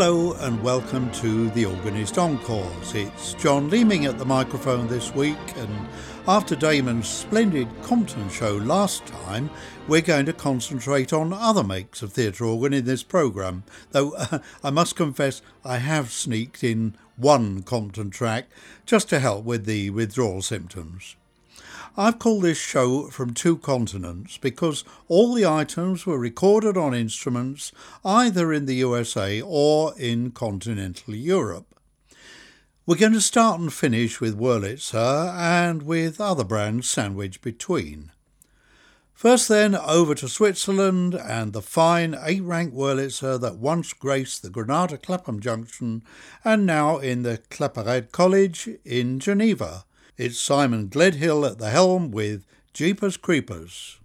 Hello and welcome to the Organist Encores. It's John Leeming at the microphone this week, and after Damon's splendid Compton show last time, we're going to concentrate on other makes of theatre organ in this programme. Though uh, I must confess, I have sneaked in one Compton track just to help with the withdrawal symptoms. I've called this show From Two Continents because all the items were recorded on instruments either in the USA or in continental Europe. We're going to start and finish with Wurlitzer and with other brands sandwiched between. First, then, over to Switzerland and the fine eight rank Wurlitzer that once graced the Granada Clapham Junction and now in the Claparède College in Geneva. It's Simon Gledhill at the helm with Jeepers Creepers.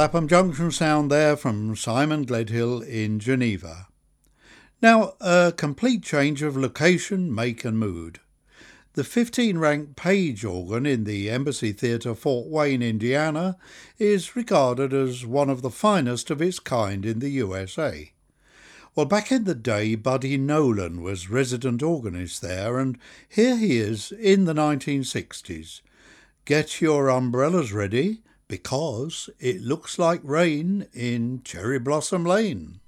Clapham Junction sound there from Simon Gledhill in Geneva. Now, a complete change of location, make and mood. The 15 rank Page organ in the Embassy Theatre, Fort Wayne, Indiana, is regarded as one of the finest of its kind in the USA. Well, back in the day, Buddy Nolan was resident organist there, and here he is in the 1960s. Get your umbrellas ready because it looks like rain in Cherry Blossom Lane.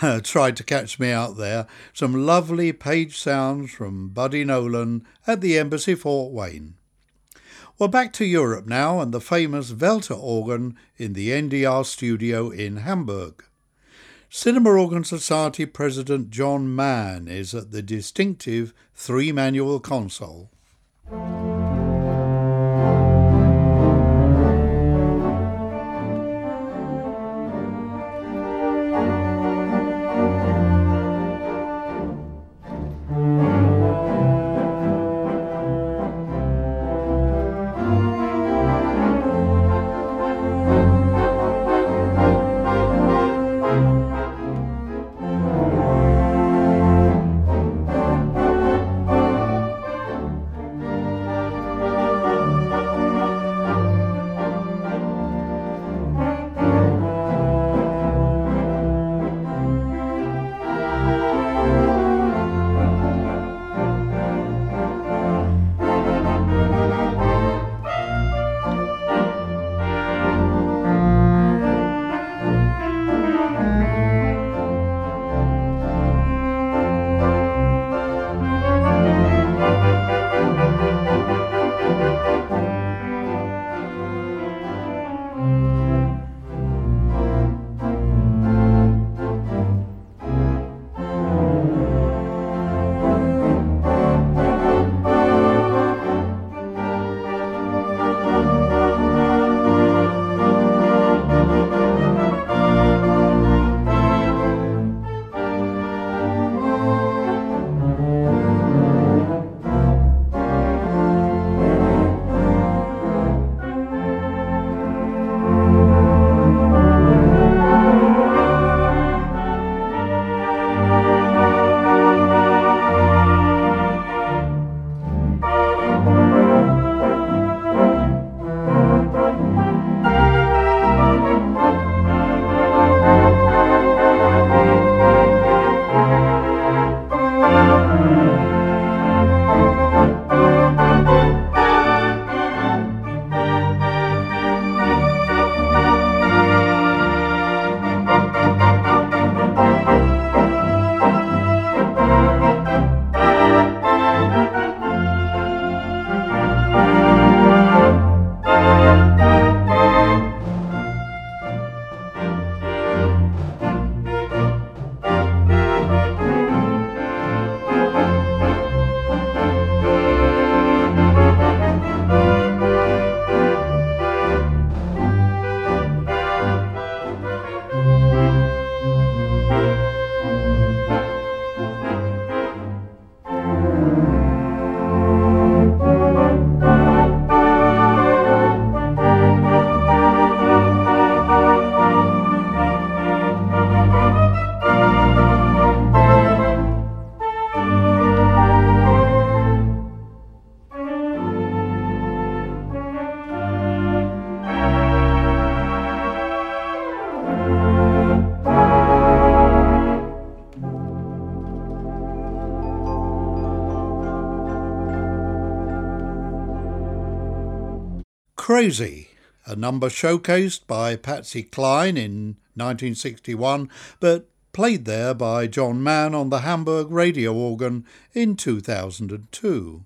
Tried to catch me out there. Some lovely page sounds from Buddy Nolan at the Embassy Fort Wayne. Well, back to Europe now and the famous Welte organ in the NDR studio in Hamburg. Cinema Organ Society President John Mann is at the distinctive three manual console. A number showcased by Patsy Cline in 1961, but played there by John Mann on the Hamburg radio organ in 2002.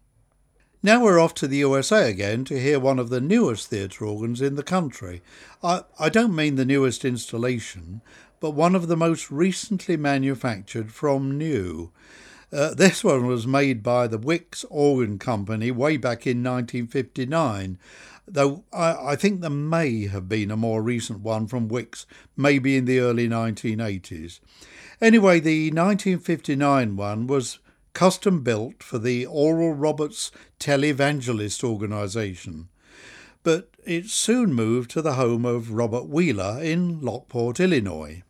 Now we're off to the USA again to hear one of the newest theatre organs in the country. I, I don't mean the newest installation, but one of the most recently manufactured from new. Uh, this one was made by the Wicks Organ Company way back in 1959 though I, I, think there may have been a more recent one from Wicks, maybe in the early 1980s. Anyway, the 1959 one was custom built for the Oral Roberts Televangelist organisation, but it soon moved to the home of Robert Wheeler in Lockport, Illinois.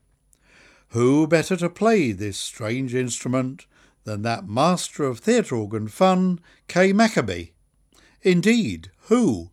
Who better to play this strange instrument than that master of theatre organ fun, Kay McAbee? Indeed, who?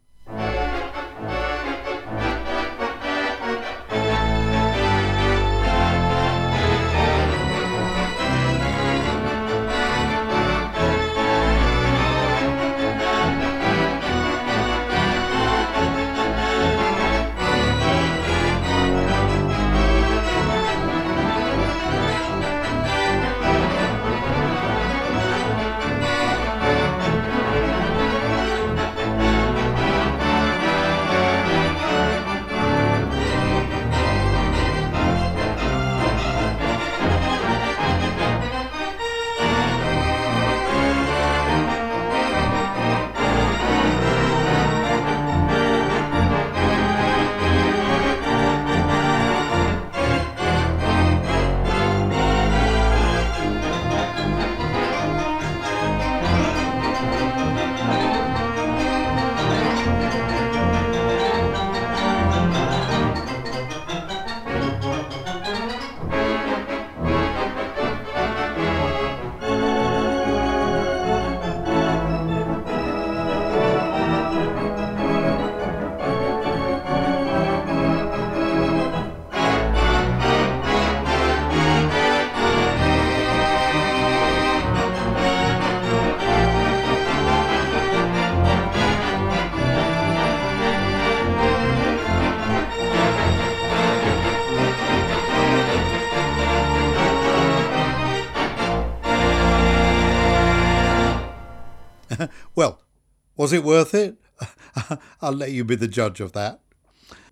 Was it worth it? I'll let you be the judge of that.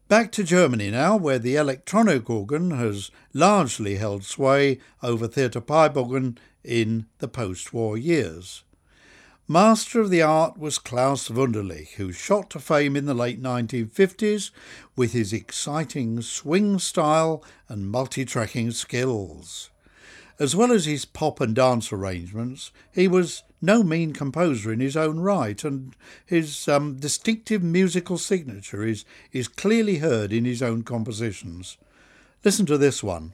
Back to Germany now, where the electronic organ has largely held sway over theatre pipe organ in the post war years. Master of the art was Klaus Wunderlich, who shot to fame in the late 1950s with his exciting swing style and multi-tracking skills. As well as his pop and dance arrangements, he was no mean composer in his own right, and his um, distinctive musical signature is, is clearly heard in his own compositions. Listen to this one.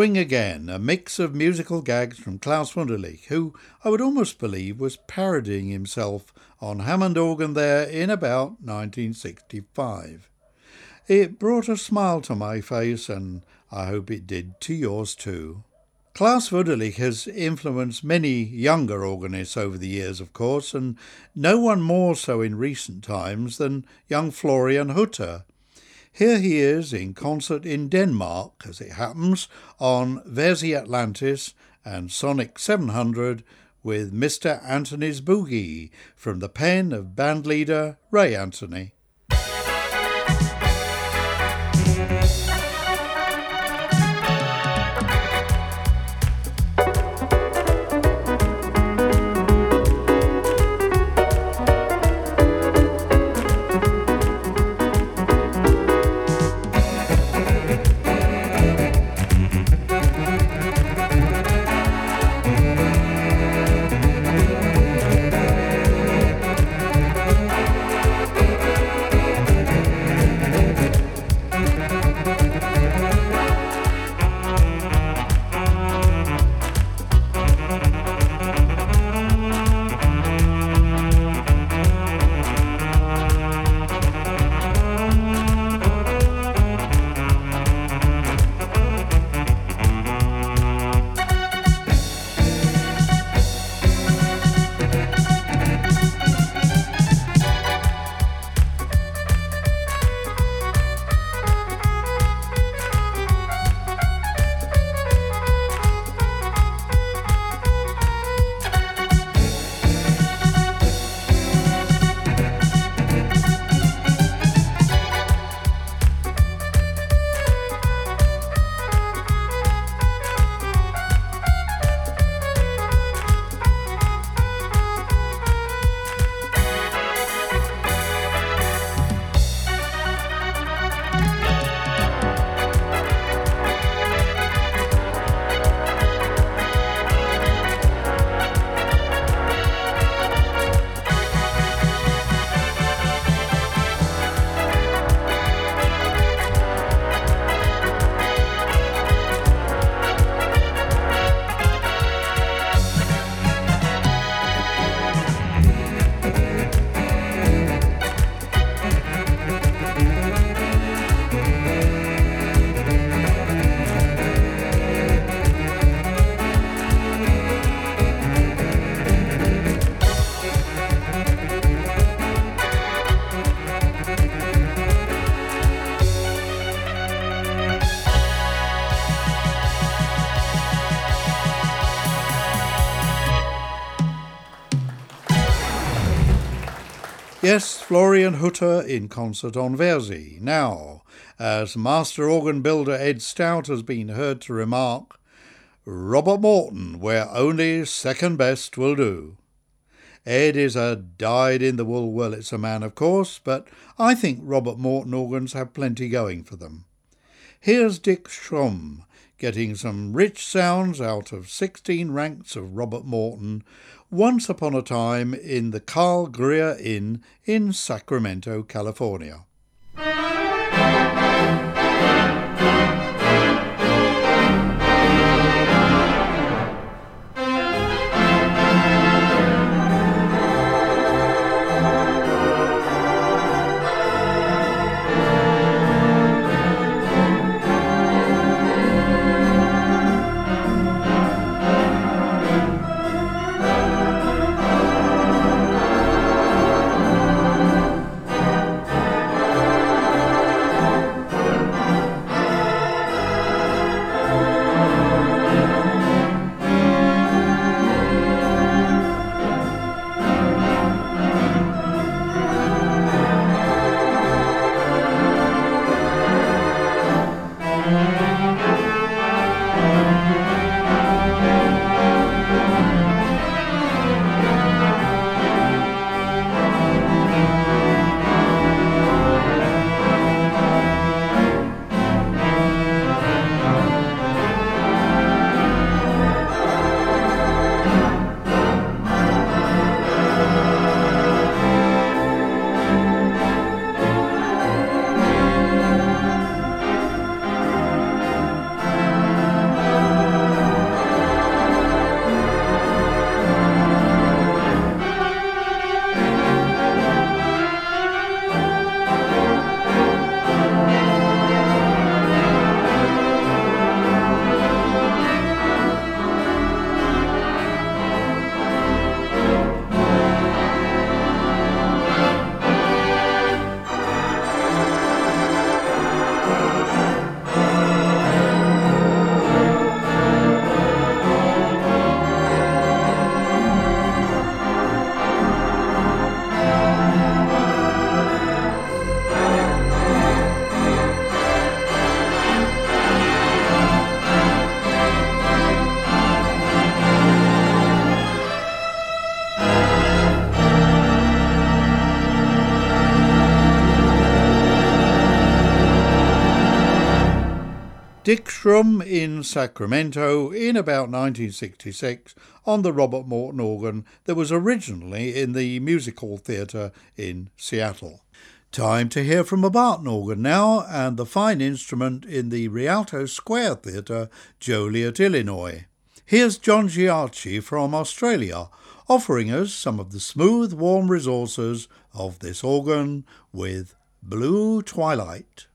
Swing Again, a mix of musical gags from Klaus Wunderlich, who I would almost believe was parodying himself on Hammond organ there in about 1965. It brought a smile to my face, and I hope it did to yours too. Klaus Wunderlich has influenced many younger organists over the years, of course, and no one more so in recent times than young Florian Hutter, here he is in concert in Denmark, as it happens, on Wersi Atlantis and Sonic 700 with Mr. Anthony's Boogie from the pen of bandleader Ray Anthony. Florian Hutter in concert on Wersi. Now, as master organ builder Ed Stout has been heard to remark, Robert Morton, where only second best will do. Ed is a dyed in the wool Wurlitzer man, of course, but I think Robert Morton organs have plenty going for them. Here's Dick Schrum getting some rich sounds out of 16 ranks of Robert Morton once upon a time in the Carl Greer Inn in Sacramento, California. Dick Schrum in Sacramento in about 1966 on the Robert Morton organ that was originally in the Music Hall Theatre in Seattle. Time to hear from a Barton organ now and the fine instrument in the Rialto Square Theatre, Joliet, Illinois. Here's John Giacchi from Australia offering us some of the smooth, warm resources of this organ with Blue Twilight.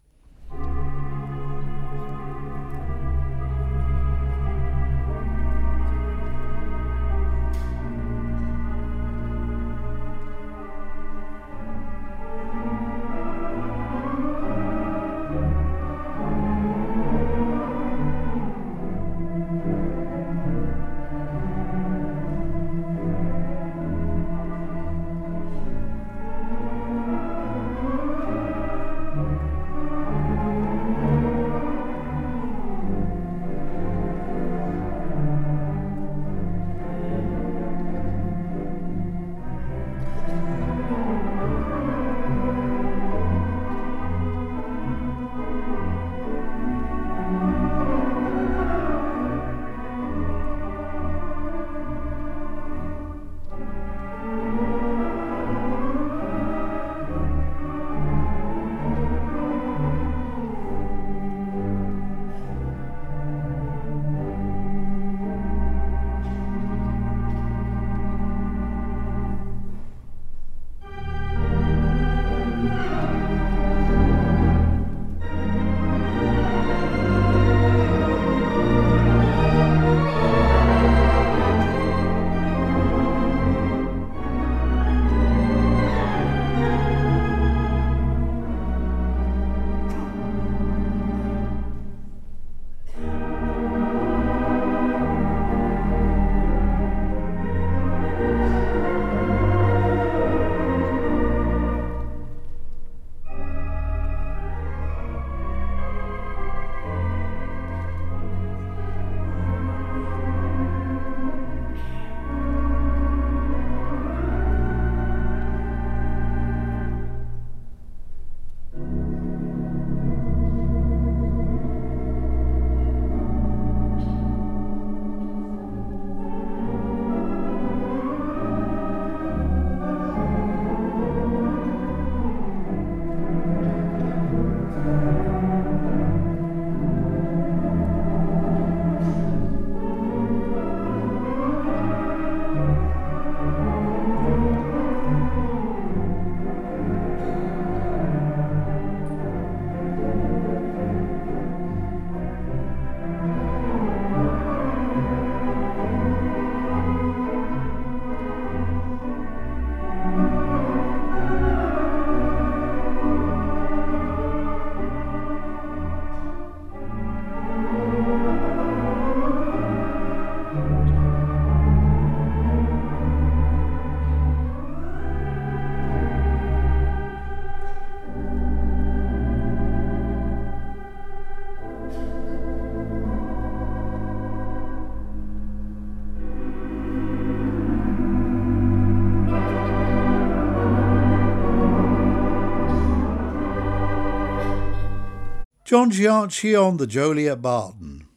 John Giacchi on the Joliet Barton.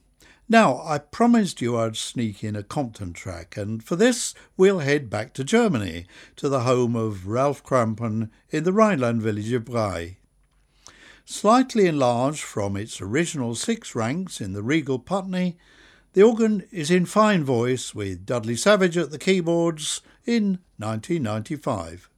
Now, I promised you I'd sneak in a Compton track, and for this we'll head back to Germany, to the home of Ralph Krampen in the Rhineland village of Brey. Slightly enlarged from its original six ranks in the regal Putney, the organ is in fine voice with Dudley Savage at the keyboards in 1995.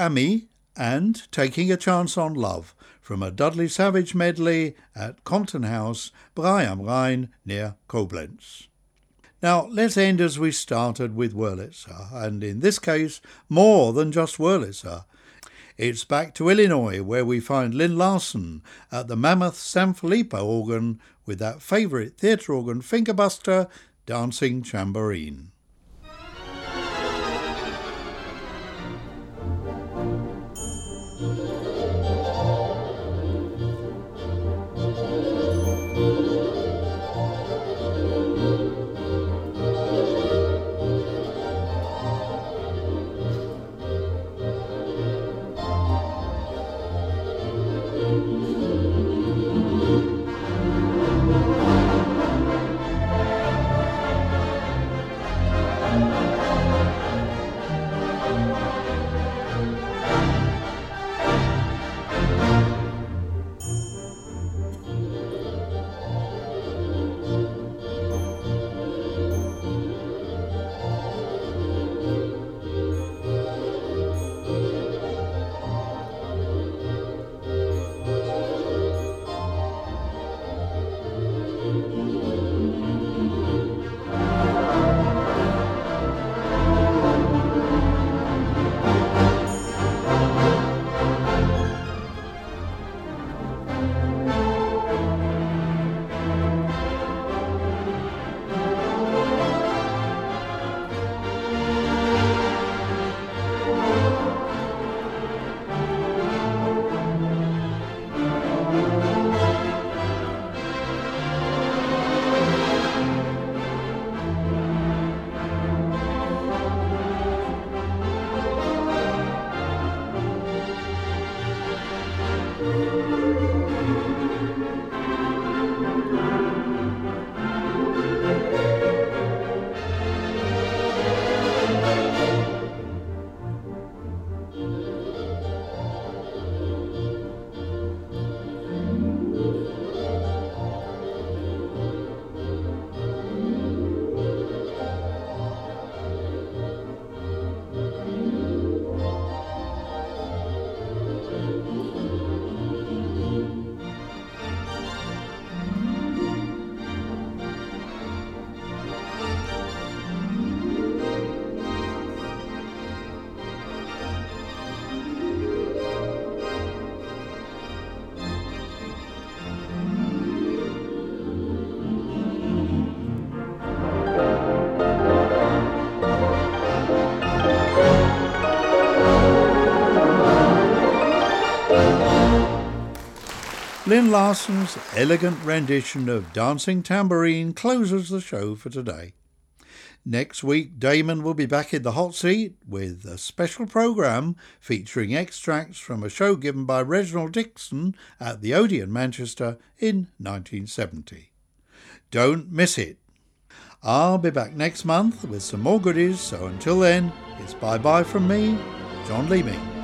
Ami and Taking a Chance on Love from a Dudley Savage medley at Compton House, Brey am Rhein, near Koblenz. Now, let's end as we started with Wurlitzer, and in this case, more than just Wurlitzer. It's back to Illinois, where we find Lyn Larsen at the Mammoth Sanfilippo organ with that favourite theatre organ fingerbuster, Dancing Tambourine. Lyn Larsen's elegant rendition of Dancing Tambourine closes the show for today. Next week, Damon will be back in the hot seat with a special programme featuring extracts from a show given by Reginald Dixon at the Odeon, Manchester in 1970. Don't miss it. I'll be back next month with some more goodies, so until then, it's bye bye from me, John Leeming.